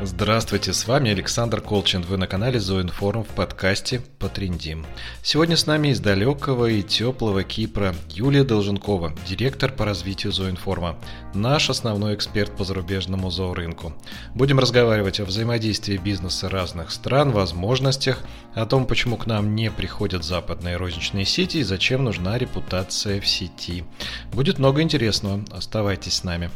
Здравствуйте, с вами Александр Колчин. Вы на канале Зоинформ в подкасте «Потрендим». Сегодня с нами из далекого и теплого Кипра Юлия Долженкова, директор по развитию Зоинформа, наш основной эксперт по зарубежному зоорынку. Будем разговаривать о взаимодействии бизнеса разных стран, возможностях, о том, почему к нам не приходят западные розничные сети и зачем нужна репутация в сети. Будет много интересного. Оставайтесь с нами.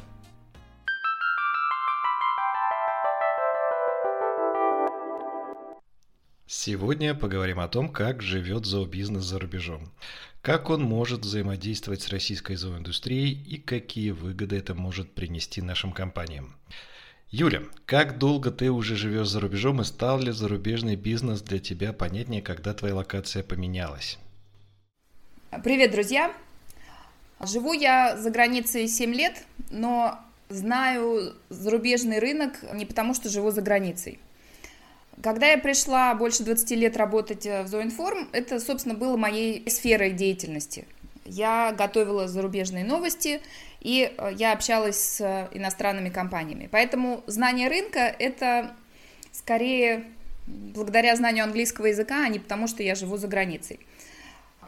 Сегодня поговорим о том, как живет зообизнес за рубежом, как он может взаимодействовать с российской зооиндустрией и какие выгоды это может принести нашим компаниям. Юля, как долго ты уже живешь за рубежом и стал ли зарубежный бизнес для тебя понятнее, когда твоя локация поменялась? Привет, друзья! Живу я за границей 7 лет, но знаю зарубежный рынок не потому, что живу за границей – когда я пришла больше 20 лет работать э, в Зоинформ, это, собственно, было моей сферой деятельности. Я готовила зарубежные новости, и э, я общалась с э, иностранными компаниями. Поэтому знание рынка – это скорее благодаря знанию английского языка, а не потому, что я живу за границей.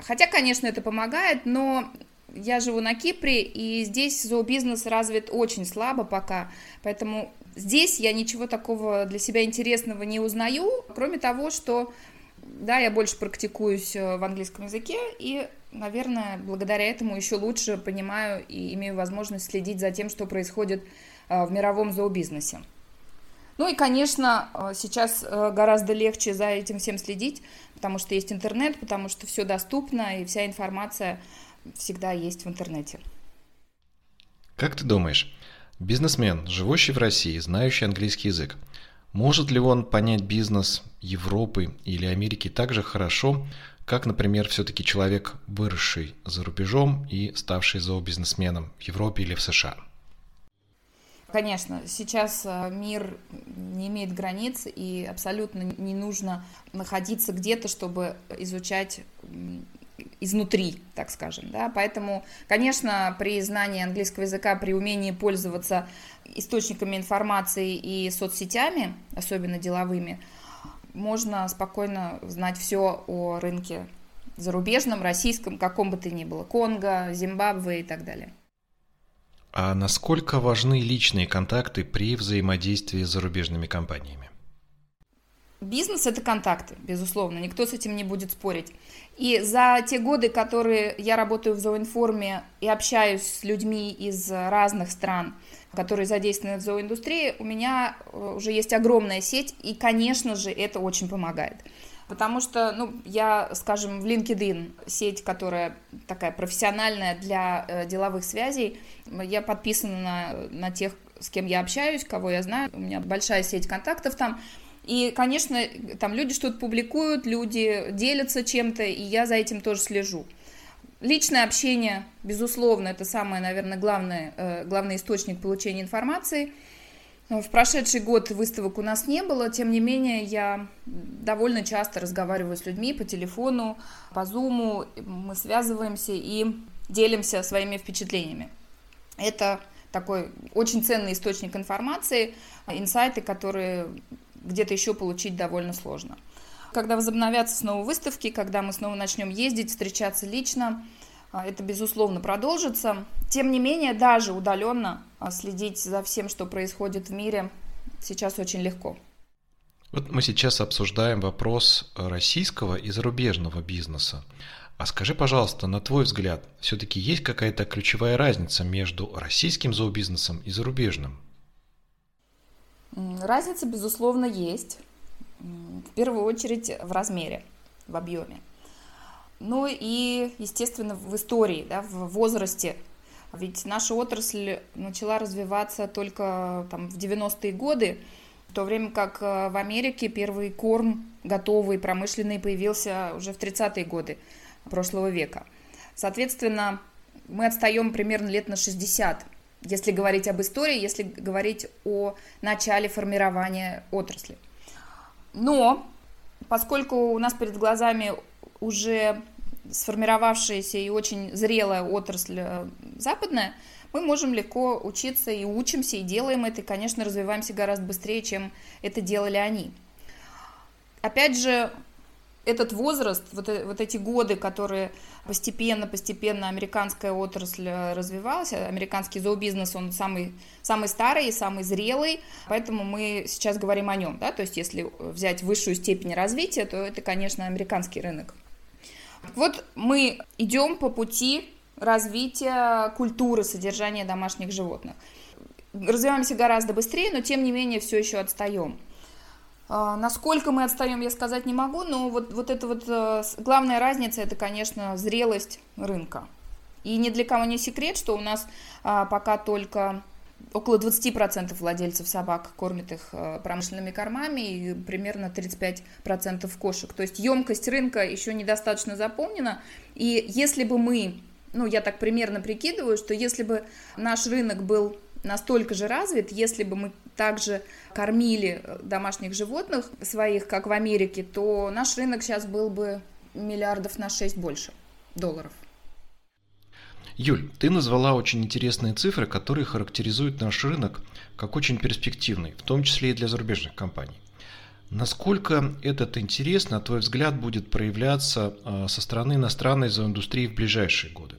Хотя, конечно, это помогает, но я живу на Кипре, и здесь зообизнес развит очень слабо пока, поэтому Здесь я ничего такого для себя интересного не узнаю, кроме того, что да, я больше практикуюсь э, в английском языке и, наверное, благодаря этому еще лучше понимаю и имею возможность следить за тем, что происходит э, в мировом зообизнесе. Ну и, конечно, э, сейчас гораздо легче за этим всем следить, потому что есть интернет, потому что все доступно и вся информация всегда есть в интернете. Как ты думаешь, Бизнесмен, живущий в России, знающий английский язык, может ли он понять бизнес Европы или Америки так же хорошо, как, например, все-таки человек, выросший за рубежом и ставший зообизнесменом в Европе или в США? Конечно, сейчас э, мир не имеет границ, и абсолютно не нужно находиться где-то, чтобы изучать изнутри, так скажем, да, поэтому, конечно, при знании английского языка, при умении пользоваться источниками информации и соцсетями, особенно деловыми, можно спокойно знать все о рынке зарубежном, российском, каком бы то ни было, Конго, Зимбабве и так далее. А насколько важны личные контакты при взаимодействии с зарубежными компаниями? Бизнес – это контакты, безусловно, никто с этим не будет спорить. И за те годы, которые я работаю в зооинформе и общаюсь с людьми из разных стран, которые задействованы в зооиндустрии, у меня э, уже есть огромная сеть, и, конечно же, это очень помогает. Потому что, ну, я, скажем, в LinkedIn, сеть, которая такая профессиональная для э, деловых связей, я подписана на, на тех, с кем я общаюсь, кого я знаю, у меня большая сеть контактов там, и, конечно, там люди что-то публикуют, люди делятся чем-то, и я за этим тоже слежу. Личное общение, безусловно, это самый, наверное, главный, э, главный источник получения информации. В прошедший год выставок у нас не было, тем не менее я довольно часто разговариваю с людьми по телефону, по зуму, мы связываемся и делимся своими впечатлениями. Это такой очень ценный источник информации, инсайты, которые где-то еще получить довольно сложно. Когда возобновятся снова выставки, когда мы снова начнем ездить, встречаться лично, а, это, безусловно, продолжится. Тем не менее, даже удаленно а, следить за всем, что происходит в мире, сейчас очень легко. Вот мы сейчас обсуждаем вопрос российского и зарубежного бизнеса. А скажи, пожалуйста, на твой взгляд, все-таки есть какая-то ключевая разница между российским зообизнесом и зарубежным? Разница, безусловно, есть. В первую очередь в размере, в объеме. Ну и, естественно, в истории, да, в возрасте. Ведь наша отрасль начала развиваться только там, в 90-е годы, в то время как э, в Америке первый корм готовый, промышленный появился уже в 30-е годы прошлого века. Соответственно, мы отстаем примерно лет на 60 если говорить об истории, если говорить о начале формирования отрасли. Но поскольку у нас перед глазами уже сформировавшаяся и очень зрелая отрасль э, западная, мы можем легко учиться и учимся, и делаем это, и, конечно, развиваемся гораздо быстрее, чем это делали они. Опять же, этот возраст, вот, э, вот эти годы, которые постепенно-постепенно американская отрасль э, развивалась, американский зообизнес, он самый, самый старый самый зрелый, поэтому мы сейчас говорим о нем, да, то есть если взять высшую степень развития, то это, конечно, американский рынок. Вот мы идем по пути развития культуры содержания домашних животных. Развиваемся гораздо быстрее, но тем не менее все еще отстаем. А, насколько мы отстаем, я сказать не могу, но вот, вот это вот э, главная разница, это, конечно, зрелость рынка. И ни для кого не секрет, что у нас а, пока только около 20% владельцев собак кормят их э, промышленными кормами и примерно 35% кошек. То есть емкость рынка еще недостаточно заполнена. И если бы мы, ну я так примерно прикидываю, что если бы наш рынок был настолько же развит, если бы мы также кормили э, домашних животных своих, как в Америке, то наш рынок сейчас был бы миллиардов на 6 больше долларов. Юль, ты назвала очень интересные цифры, которые характеризуют наш рынок как очень перспективный, в том числе и для зарубежных компаний. Насколько этот интерес, на твой взгляд, будет проявляться э, со стороны иностранной зооиндустрии в ближайшие годы?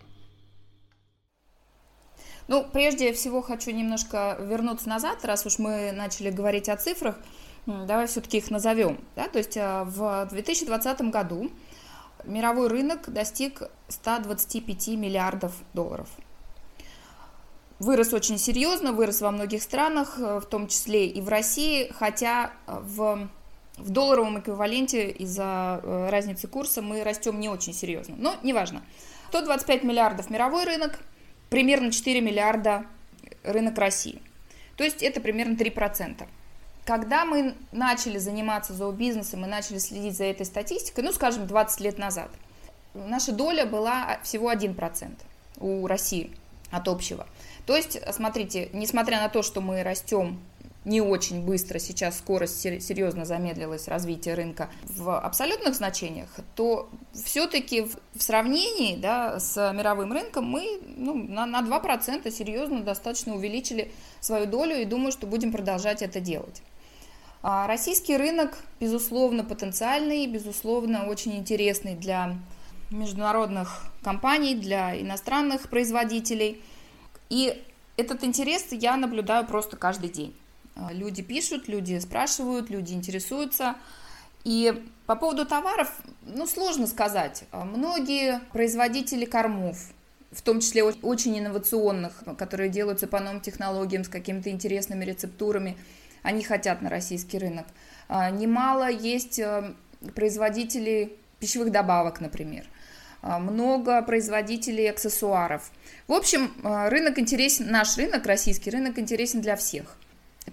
Ну, прежде всего хочу немножко вернуться назад, раз уж мы начали говорить о цифрах, давай все-таки их назовем. Да? То есть э, в 2020 году мировой рынок достиг 125 миллиардов долларов. Вырос очень серьезно, вырос во многих странах, э, в том числе и в России, хотя в, в долларовом эквиваленте из-за э, разницы курса мы растем не очень серьезно. Но неважно. 125 миллиардов мировой рынок – примерно 4 миллиарда рынок России. То есть это примерно 3%. Когда мы начали заниматься зообизнесом и начали следить за этой статистикой, ну, скажем, 20 лет назад, наша доля была всего 1% у России от общего. То есть, смотрите, несмотря на то, что мы растем не очень быстро, сейчас скорость серьезно замедлилась развитие рынка в абсолютных значениях, то все-таки в сравнении да, с мировым рынком мы ну, на, на 2% серьезно достаточно увеличили свою долю и думаю, что будем продолжать это делать. А российский рынок, безусловно, потенциальный, безусловно, очень интересный для международных компаний, для иностранных производителей. И этот интерес я наблюдаю просто каждый день. А, люди пишут, люди спрашивают, люди интересуются. И по поводу товаров, ну, сложно сказать. А, многие производители кормов, в том числе очень инновационных, которые делаются по новым технологиям с какими-то интересными рецептурами, они хотят на российский рынок. А, немало есть производителей пищевых добавок, например. Много производителей аксессуаров. В общем, рынок интересен, наш рынок, российский рынок интересен для всех.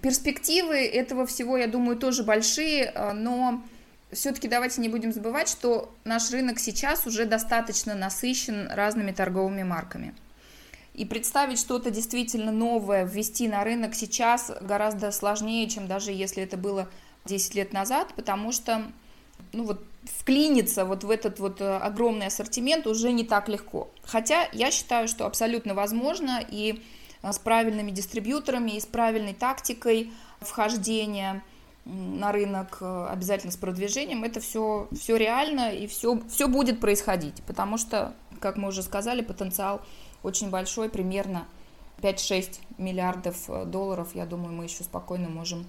Перспективы этого всего, я думаю, тоже большие, а, но все-таки давайте не будем забывать, что наш рынок сейчас уже достаточно насыщен разными торговыми марками. И представить что-то действительно новое, ввести на рынок сейчас гораздо сложнее, чем даже если это было 10 лет назад, потому что ну вот, вклиниться вот в этот вот э, огромный ассортимент уже не так легко. Хотя я считаю, что абсолютно возможно, и с правильными дистрибьюторами и с правильной тактикой вхождения на рынок, э, обязательно с продвижением, это все, все реально и все, все будет происходить, потому что, как мы уже сказали, потенциал очень большой, примерно 5-6 миллиардов э, долларов, я думаю, мы еще спокойно можем,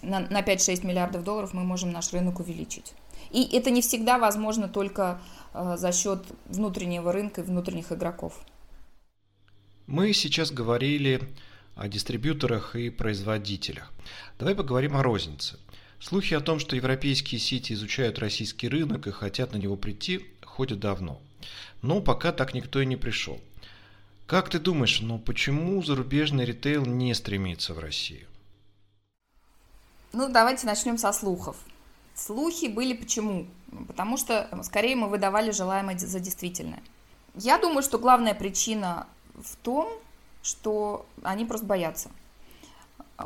на, на 5-6 миллиардов долларов мы можем наш рынок увеличить. И это не всегда возможно только э, за счет внутреннего рынка и внутренних игроков. Мы сейчас говорили о дистрибьюторах и производителях. Давай поговорим о рознице. Слухи о том, что европейские сети изучают российский рынок и хотят на него прийти, ходят давно. Но пока так никто и не пришел. Как ты думаешь, но почему зарубежный ритейл не стремится в Россию? Ну, давайте начнем со слухов. Слухи были почему? Потому что скорее мы выдавали желаемое за действительное. Я думаю, что главная причина в том, что они просто боятся.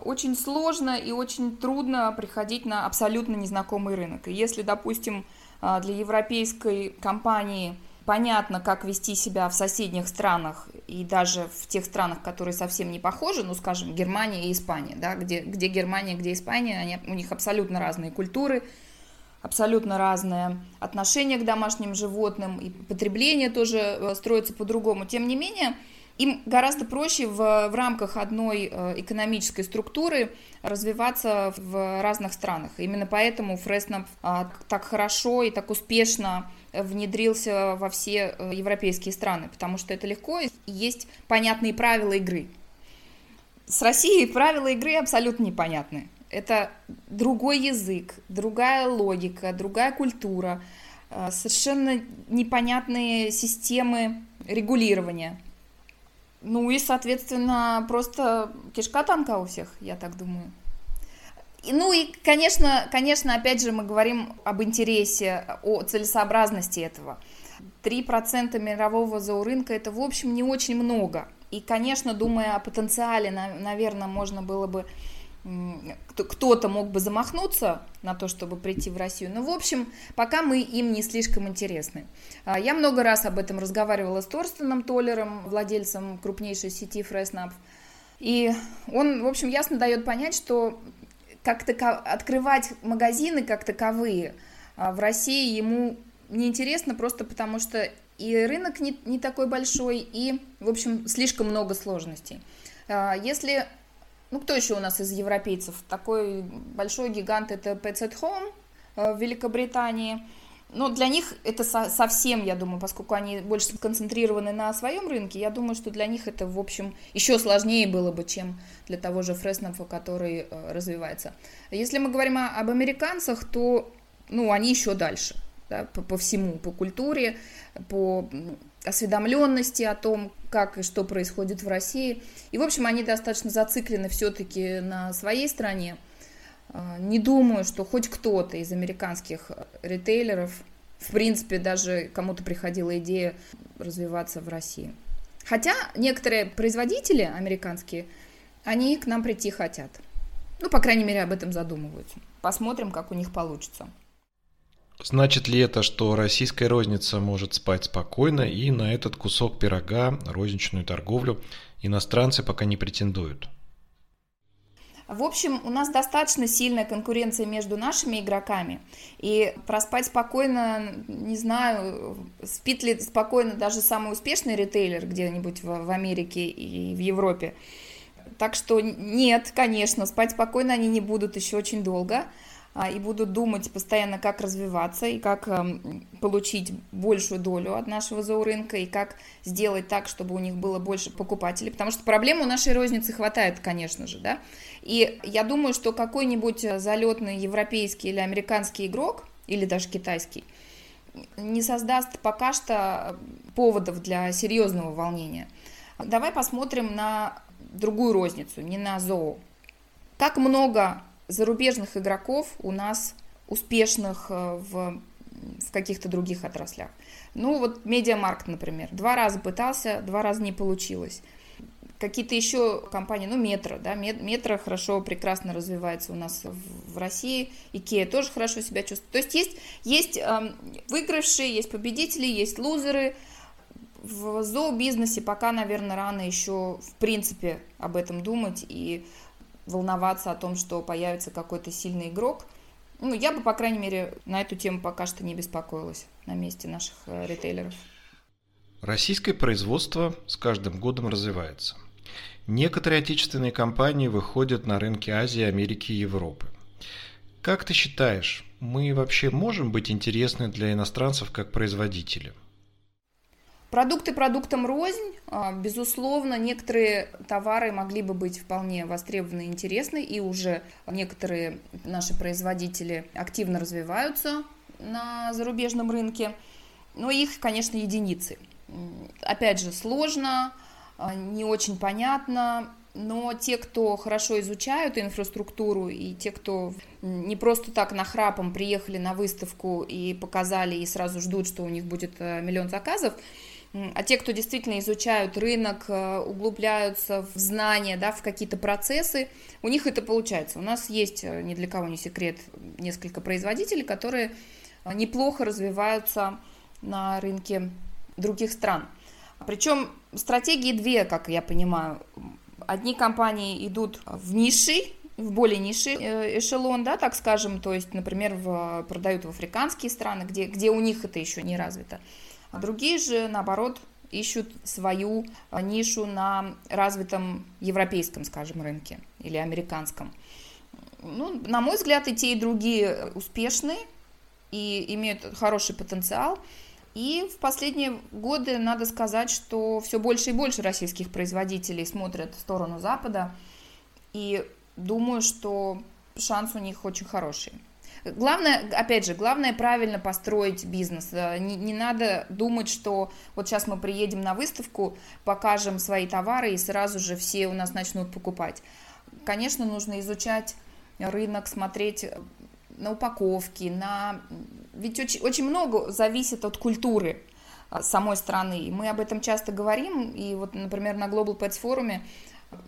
Очень сложно и очень трудно приходить на абсолютно незнакомый рынок. И если, допустим, а, для европейской компании понятно, как вести себя в соседних странах, и даже в тех странах, которые совсем не похожи, ну, скажем, Германия и Испания, да, где, где Германия, где Испания, они, у них абсолютно разные культуры, абсолютно разное отношение к домашним животным, и потребление тоже э, строится по-другому. Тем не менее, им гораздо проще в, в рамках одной э, экономической структуры развиваться в разных странах. Именно поэтому Фреснап а, так хорошо и так успешно внедрился во все э, европейские страны, потому что это легко и есть понятные правила игры. С Россией правила игры абсолютно непонятны. Это другой язык, другая логика, другая культура, э, совершенно непонятные системы регулирования. Ну и, соответственно, просто кишка танка у всех, я так думаю. Ну и, конечно, конечно, опять же, мы говорим об интересе, о целесообразности этого. 3% мирового зоорынка – это, в общем, не очень много. И, конечно, думая о потенциале, наверное, можно было бы кто-то мог бы замахнуться на то, чтобы прийти в Россию. Но, в общем, пока мы им не слишком интересны. А, я много раз об этом разговаривала с Торстеном Толлером, владельцем крупнейшей сети Фреснап. И он, в общем, ясно дает понять, что как тако... открывать магазины как таковые а, в России ему неинтересно просто потому, что и рынок не, не такой большой, и, в общем, слишком много сложностей. А, если, ну, кто еще у нас из европейцев? Такой большой гигант это Pets Home а, в Великобритании – но для них это со- совсем, я думаю, поскольку они больше сконцентрированы на своем рынке, я думаю, что для них это, в общем, еще сложнее было бы, чем для того же Фреснапа, который э, развивается. Если мы говорим об американцах, то ну, они еще дальше да, по, по всему, по культуре, по осведомленности о том, как и что происходит в России. И, в общем, они достаточно зациклены все-таки на своей стране. А, не думаю, что хоть кто-то из американских ритейлеров, в принципе, даже кому-то приходила идея развиваться в России. Хотя некоторые производители американские, они к нам прийти хотят. Ну, по крайней мере, об этом задумываются. Посмотрим, как у них получится. Значит ли это, что российская розница может спать спокойно и на этот кусок пирога, розничную торговлю, иностранцы пока не претендуют? В общем, у нас достаточно сильная конкуренция между нашими игроками. И проспать спокойно, не знаю, спит ли спокойно даже самый успешный ритейлер где-нибудь в, в Америке и в Европе. Так что нет, конечно, спать спокойно они не будут еще очень долго. А, и будут думать постоянно, как развиваться и как эм, получить большую долю от нашего зоорынка и как сделать так, чтобы у них было больше покупателей, потому что проблем у нашей розницы хватает, конечно же, да. И я думаю, что какой-нибудь э, залетный европейский или американский игрок, или даже китайский, не создаст пока что поводов для серьезного волнения. Давай посмотрим на другую розницу, не на зоо. Как много зарубежных игроков у нас успешных э, в, в каких-то других отраслях. Ну вот MediaMarkt, например, два раза пытался, два раза не получилось. Какие-то еще компании, ну Метро, да, Метро хорошо, прекрасно развивается у нас в, России, Икея тоже хорошо себя чувствует. То есть есть, есть э, выигравшие, есть победители, есть лузеры, в зообизнесе пока, наверное, рано еще в принципе об этом думать и волноваться о том, что появится какой-то сильный игрок. Ну, я бы, по крайней мере, на эту тему пока что не беспокоилась на месте наших э, ритейлеров. Российское производство с каждым годом развивается. Некоторые отечественные компании выходят на рынки Азии, Америки и Европы. Как ты считаешь, мы вообще можем быть интересны для иностранцев как производители? Продукты продуктам рознь. А, безусловно, некоторые товары могли бы быть вполне востребованы и интересны, и уже некоторые наши производители активно развиваются на зарубежном рынке, но их, конечно, единицы. Опять же, сложно, а, не очень понятно, но те, кто хорошо изучают инфраструктуру, и те, кто не просто так нахрапом приехали на выставку и показали, и сразу ждут, что у них будет э, миллион заказов, а те, кто действительно изучают рынок, э, углубляются в знания, да, в какие-то процессы, у них это получается. У нас есть, э, ни для кого не секрет, несколько производителей, которые э, неплохо развиваются на рынке других стран. Причем стратегии две, как я понимаю. Одни компании идут в ниши, в более низший эшелон, да, так скажем, то есть, например, в, продают в африканские страны, где, где у них это еще не развито. А другие же, наоборот, ищут свою а, нишу на развитом европейском, скажем, рынке или американском. Ну, на мой взгляд, и те, и другие успешны и имеют хороший потенциал. И в последние годы надо сказать, что все больше и больше российских производителей смотрят в сторону Запада. И думаю, что шанс у них очень хороший. Главное, опять же, главное правильно построить бизнес. Э, не, не надо думать, что вот сейчас мы приедем на выставку, покажем свои товары и сразу же все у нас начнут покупать. Конечно, нужно изучать рынок, смотреть на упаковки, на... Ведь очень, очень много зависит от культуры э, самой страны. Мы об этом часто говорим. И вот, например, на Global Pets форуме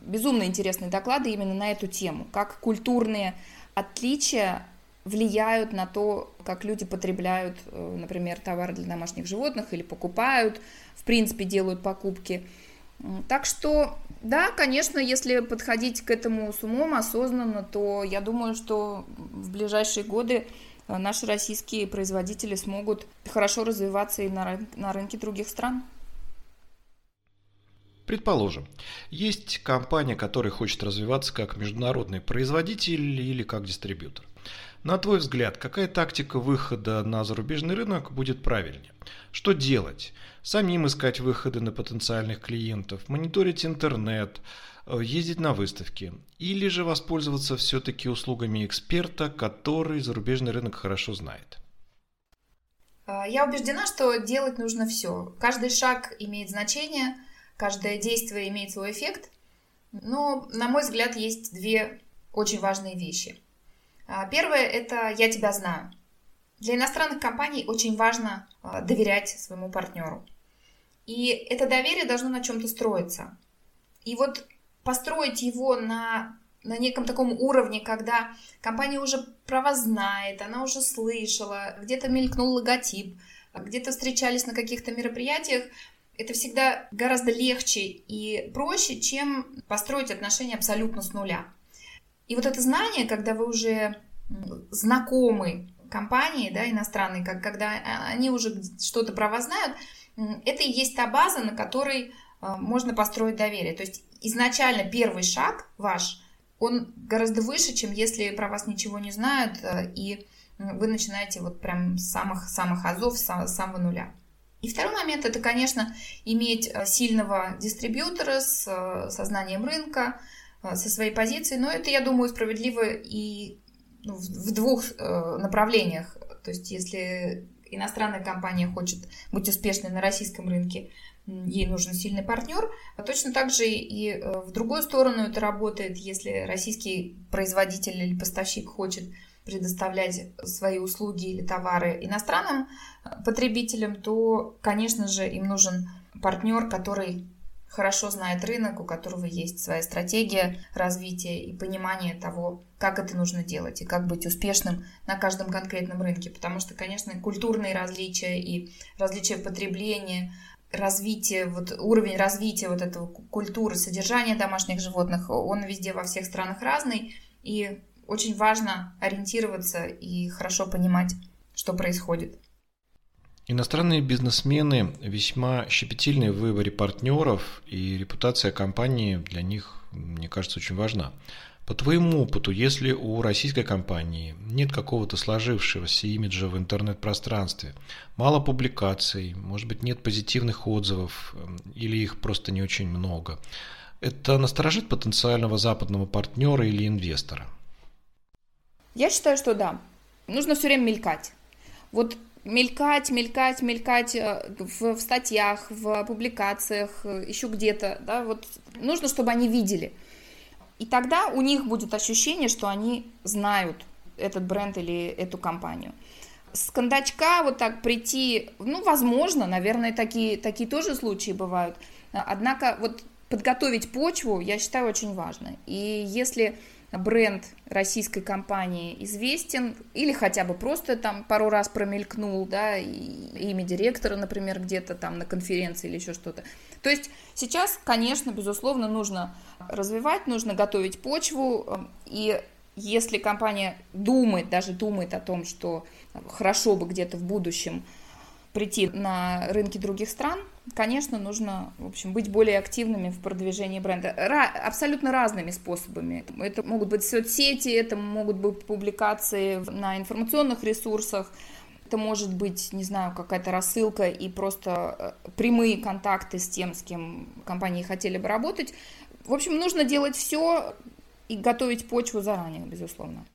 безумно интересные доклады именно на эту тему. Как культурные отличия влияют на то, как люди потребляют, э, например, товары для домашних животных или покупают, в принципе, делают покупки. Так что, да, конечно, если подходить к этому с умом, осознанно, то я думаю, что в ближайшие годы э, наши российские производители смогут хорошо развиваться и на, рын- на рынке других стран. Предположим, есть компания, которая хочет развиваться как международный производитель или как дистрибьютор. На твой взгляд, какая тактика выхода на зарубежный рынок будет правильнее? Что делать? Самим искать выходы на потенциальных клиентов, мониторить интернет, э, ездить на выставки? Или же воспользоваться все-таки услугами эксперта, который зарубежный рынок хорошо знает? А, я убеждена, что делать нужно все. Каждый шаг имеет значение, каждое действие имеет свой эффект. Но, на мой взгляд, есть две очень важные вещи – первое – это «я тебя знаю». Для иностранных компаний очень важно а, доверять своему партнеру. И это доверие должно на чем-то строиться. И вот построить его на, на неком таком уровне, когда компания уже про вас знает, она уже слышала, где-то мелькнул логотип, где-то встречались на каких-то мероприятиях, это всегда гораздо легче и проще, чем построить отношения абсолютно с нуля. И вот это знание, когда вы уже знакомы компании, да, иностранные, как, когда а, они уже что-то про вас знают, это и есть та база, на которой а, можно построить доверие. То есть изначально первый шаг ваш, он гораздо выше, чем если про вас ничего не знают, а, и вы начинаете вот прям с самых-самых азов, с самого нуля. И второй момент это, конечно, иметь сильного дистрибьютора с сознанием рынка, со своей позиции, но это, я думаю, справедливо и ну, в двух э, направлениях. То есть, если иностранная компания хочет быть успешной на российском рынке, ей нужен сильный партнер. А точно так же и э, в другую сторону это работает, если российский производитель или поставщик хочет предоставлять свои услуги или товары иностранным э, потребителям, то, конечно же, им нужен партнер, который хорошо знает рынок, у которого есть своя стратегия развития и понимание того, как это нужно делать и как быть успешным на каждом конкретном рынке. Потому что, конечно, культурные различия и различия в потреблении, развитие, вот уровень развития вот этого культуры, содержания домашних животных, он везде во всех странах разный. И очень важно ориентироваться и хорошо понимать, что происходит. Иностранные бизнесмены весьма щепетильны в выборе партнеров, и репутация компании для них, мне кажется, очень важна. По твоему опыту, если у российской компании нет какого-то сложившегося имиджа в интернет-пространстве, мало публикаций, может быть, нет позитивных отзывов или их просто не очень много, это насторожит потенциального западного партнера или инвестора? Я считаю, что да. Нужно все время мелькать. Вот мелькать, мелькать, мелькать э, в, в статьях, в публикациях, э, еще где-то, да, вот нужно, чтобы они видели. И тогда у них будет ощущение, что они знают этот бренд или эту компанию. С кондачка вот так прийти, ну, возможно, наверное, такие, такие тоже случаи бывают. Однако вот подготовить почву, я считаю, очень важно. И если бренд российской компании известен или хотя бы просто там пару раз промелькнул, да, и имя директора, например, где-то там на конференции или еще что-то. То есть сейчас, конечно, безусловно, нужно развивать, нужно готовить почву, и если компания думает, даже думает о том, что хорошо бы где-то в будущем прийти на рынки других стран, конечно, нужно, в общем, быть более активными в продвижении бренда. Ра- абсолютно разными способами. Это могут быть соцсети, это могут быть публикации на информационных ресурсах, это может быть, не знаю, какая-то рассылка и просто э, прямые контакты с тем, с кем компании хотели бы работать. В общем, нужно делать все и готовить почву заранее, безусловно.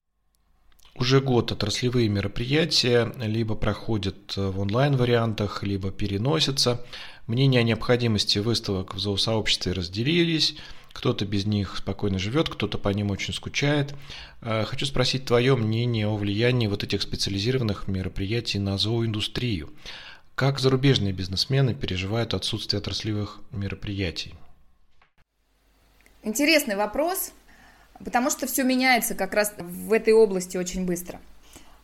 Уже год отраслевые мероприятия либо проходят в онлайн-вариантах, либо переносятся. Мнения о необходимости выставок в зоосообществе разделились. Кто-то без них спокойно живет, кто-то по ним очень скучает. Э, хочу спросить твое мнение о влиянии вот этих специализированных мероприятий на зооиндустрию. Как зарубежные бизнесмены переживают отсутствие отраслевых мероприятий? Интересный вопрос. Потому что все меняется как раз в этой области очень быстро.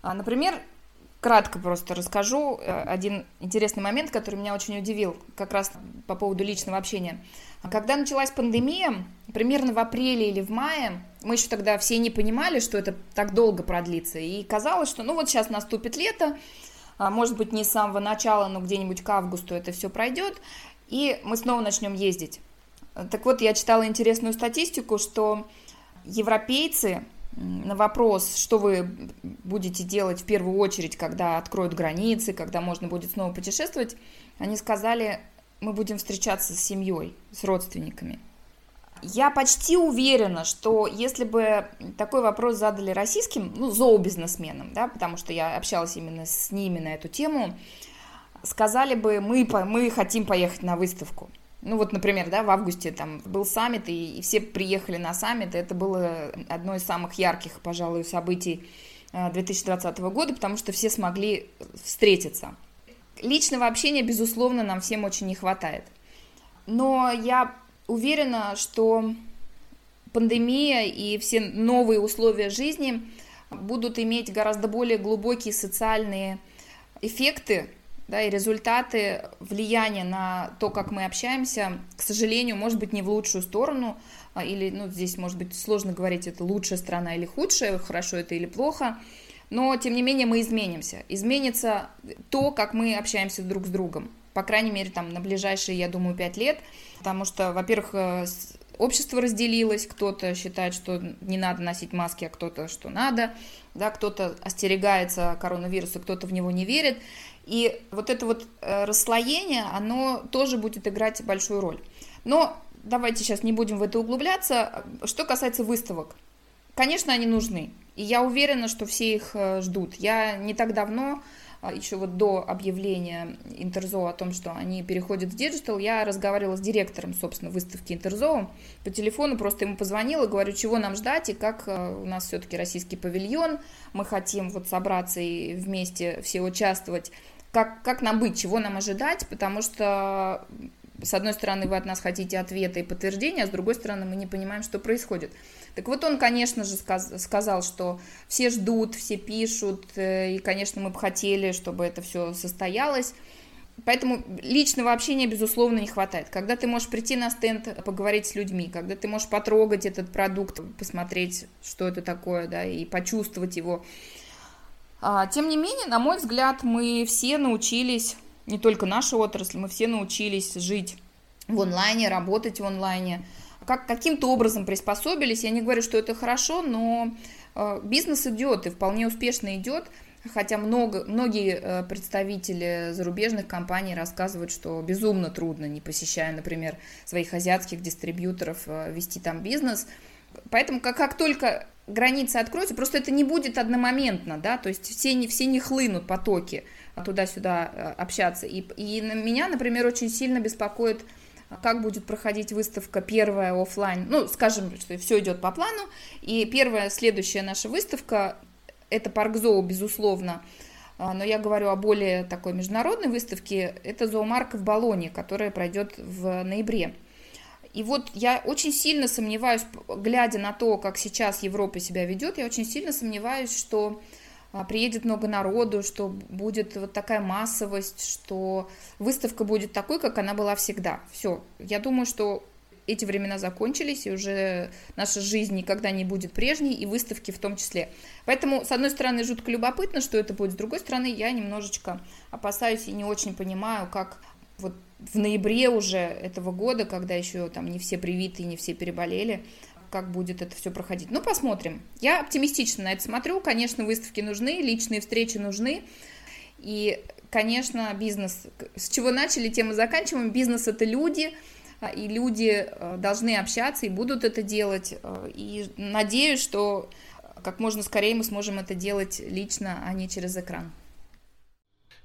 А, например, кратко просто расскажу э, один интересный момент, который меня очень удивил, как раз по поводу личного общения. Когда началась пандемия, примерно в апреле или в мае, мы еще тогда все не понимали, что это так долго продлится, и казалось, что ну вот сейчас наступит лето, а, может быть, не с самого начала, но где-нибудь к августу это все пройдет, и мы снова начнем ездить. Так вот, я читала интересную статистику, что европейцы на вопрос, что вы будете делать в первую очередь, когда откроют границы, когда можно будет снова путешествовать, они сказали, мы будем встречаться с семьей, с родственниками. Я почти уверена, что если бы такой вопрос задали российским, ну, зообизнесменам, да, потому что я общалась именно с ними на эту тему, сказали бы, мы, мы хотим поехать на выставку. Ну вот, например, да, в августе там был саммит, и, и все приехали на саммит, это было одно из самых ярких, пожалуй, событий 2020 э, года, потому что все смогли встретиться. Личного общения, безусловно, нам всем очень не хватает. Но я уверена, что пандемия и все новые условия жизни будут иметь гораздо более глубокие социальные эффекты да, и результаты влияния на то, как мы общаемся, к сожалению, может быть не в лучшую сторону, а, или, ну, здесь, может быть, сложно говорить, это лучшая страна или худшая, хорошо это или плохо, но, тем не менее, мы изменимся. Изменится то, как мы общаемся друг с другом, по крайней мере, там, на ближайшие, я думаю, пять лет, потому что, во-первых, э, общество разделилось, кто-то считает, что не надо носить маски, а кто-то, что надо, да, кто-то остерегается коронавируса, кто-то в него не верит, и вот это вот э, расслоение, оно тоже будет играть большую роль. Но давайте сейчас не будем в это углубляться. Что касается выставок, конечно, они нужны. И я уверена, что все их э, ждут. Я не так давно, еще вот до объявления Interzoo о том, что они переходят в digital, я разговаривала с директором, собственно, выставки Interzoo. По телефону, просто ему позвонила, говорю, чего нам ждать и как э, у нас все-таки российский павильон, мы хотим вот собраться и вместе все участвовать. Как, как нам быть, чего нам ожидать, потому что с одной стороны, вы от нас хотите ответа и подтверждения, а с другой стороны, мы не понимаем, что происходит. Так вот, он, конечно же, сказал, что все ждут, все пишут, э, и, конечно, мы бы хотели, чтобы это все состоялось. Поэтому личного общения, безусловно, не хватает. Когда ты можешь прийти на стенд, поговорить с людьми, когда ты можешь потрогать этот продукт, посмотреть, что это такое, да, и почувствовать его, а, тем не менее, на мой взгляд, мы все научились, не только наша отрасль, мы все научились жить в онлайне, работать в онлайне, как, каким-то образом приспособились. Я не говорю, что это хорошо, но а, бизнес идет и вполне успешно идет. Хотя много, многие э, представители зарубежных компаний рассказывают, что безумно трудно, не посещая, например, своих азиатских дистрибьюторов, э, вести там бизнес. Поэтому как, как только границы откроются, просто это не будет одномоментно, да, то есть все не, все не хлынут потоки туда-сюда э, общаться. И, и меня, например, очень сильно беспокоит, как будет проходить выставка первая офлайн. Ну, скажем, что все идет по плану. И первая следующая наша выставка это парк Зоо, безусловно. А, но я говорю о более такой международной выставке. Это зоомарка в Болоне, которая пройдет в ноябре. И вот я очень сильно сомневаюсь, глядя на то, как сейчас Европа себя ведет, я очень сильно сомневаюсь, что а, приедет много народу, что будет вот такая массовость, что выставка будет такой, как она была всегда. Все. Я думаю, что эти времена закончились, и уже наша жизнь никогда не будет прежней, и выставки в том числе. Поэтому, с одной стороны, жутко любопытно, что это будет, с другой стороны, я немножечко опасаюсь и не очень понимаю, как вот в ноябре уже этого года, когда еще там не все привиты, не все переболели, как будет это все проходить. Ну, посмотрим. Я оптимистично на это смотрю. Конечно, выставки нужны, личные встречи нужны. И, конечно, бизнес, с чего начали, тем и заканчиваем. Бизнес – это люди, а, и люди э, должны общаться и будут это делать. Э, и надеюсь, что как можно скорее мы сможем это делать лично, а не через экран.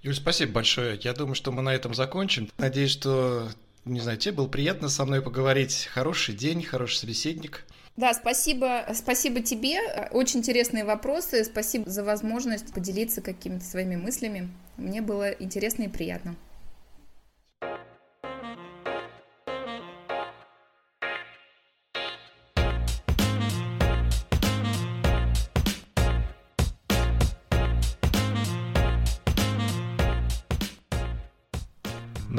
Юль, спасибо большое. Я думаю, что мы на этом закончим. Надеюсь, что, не знаю, тебе было приятно со мной поговорить. Хороший день, хороший собеседник. Да, спасибо, спасибо тебе. Очень интересные вопросы. Спасибо за возможность поделиться какими-то своими мыслями. Мне было интересно и приятно.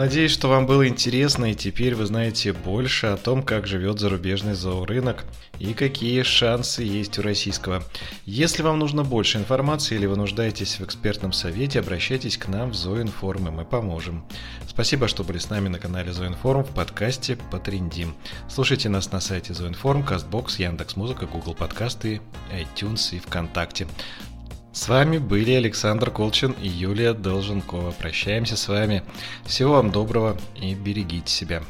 Надеюсь, что вам было интересно и теперь вы знаете больше о том, как живет зарубежный зоорынок и какие шансы есть у российского. Если вам нужно больше информации или вы нуждаетесь в экспертном совете, обращайтесь к нам в Зоинформ, и мы поможем. Спасибо, что были с нами на канале Зоинформ в подкасте «Потрендим». Слушайте нас на сайте Зоинформ, Кастбокс, Яндекс.Музыка, Google Подкасты, iTunes и ВКонтакте. С вами были Александр Колчин и Юлия Долженкова. Прощаемся с вами. Всего вам доброго и берегите себя.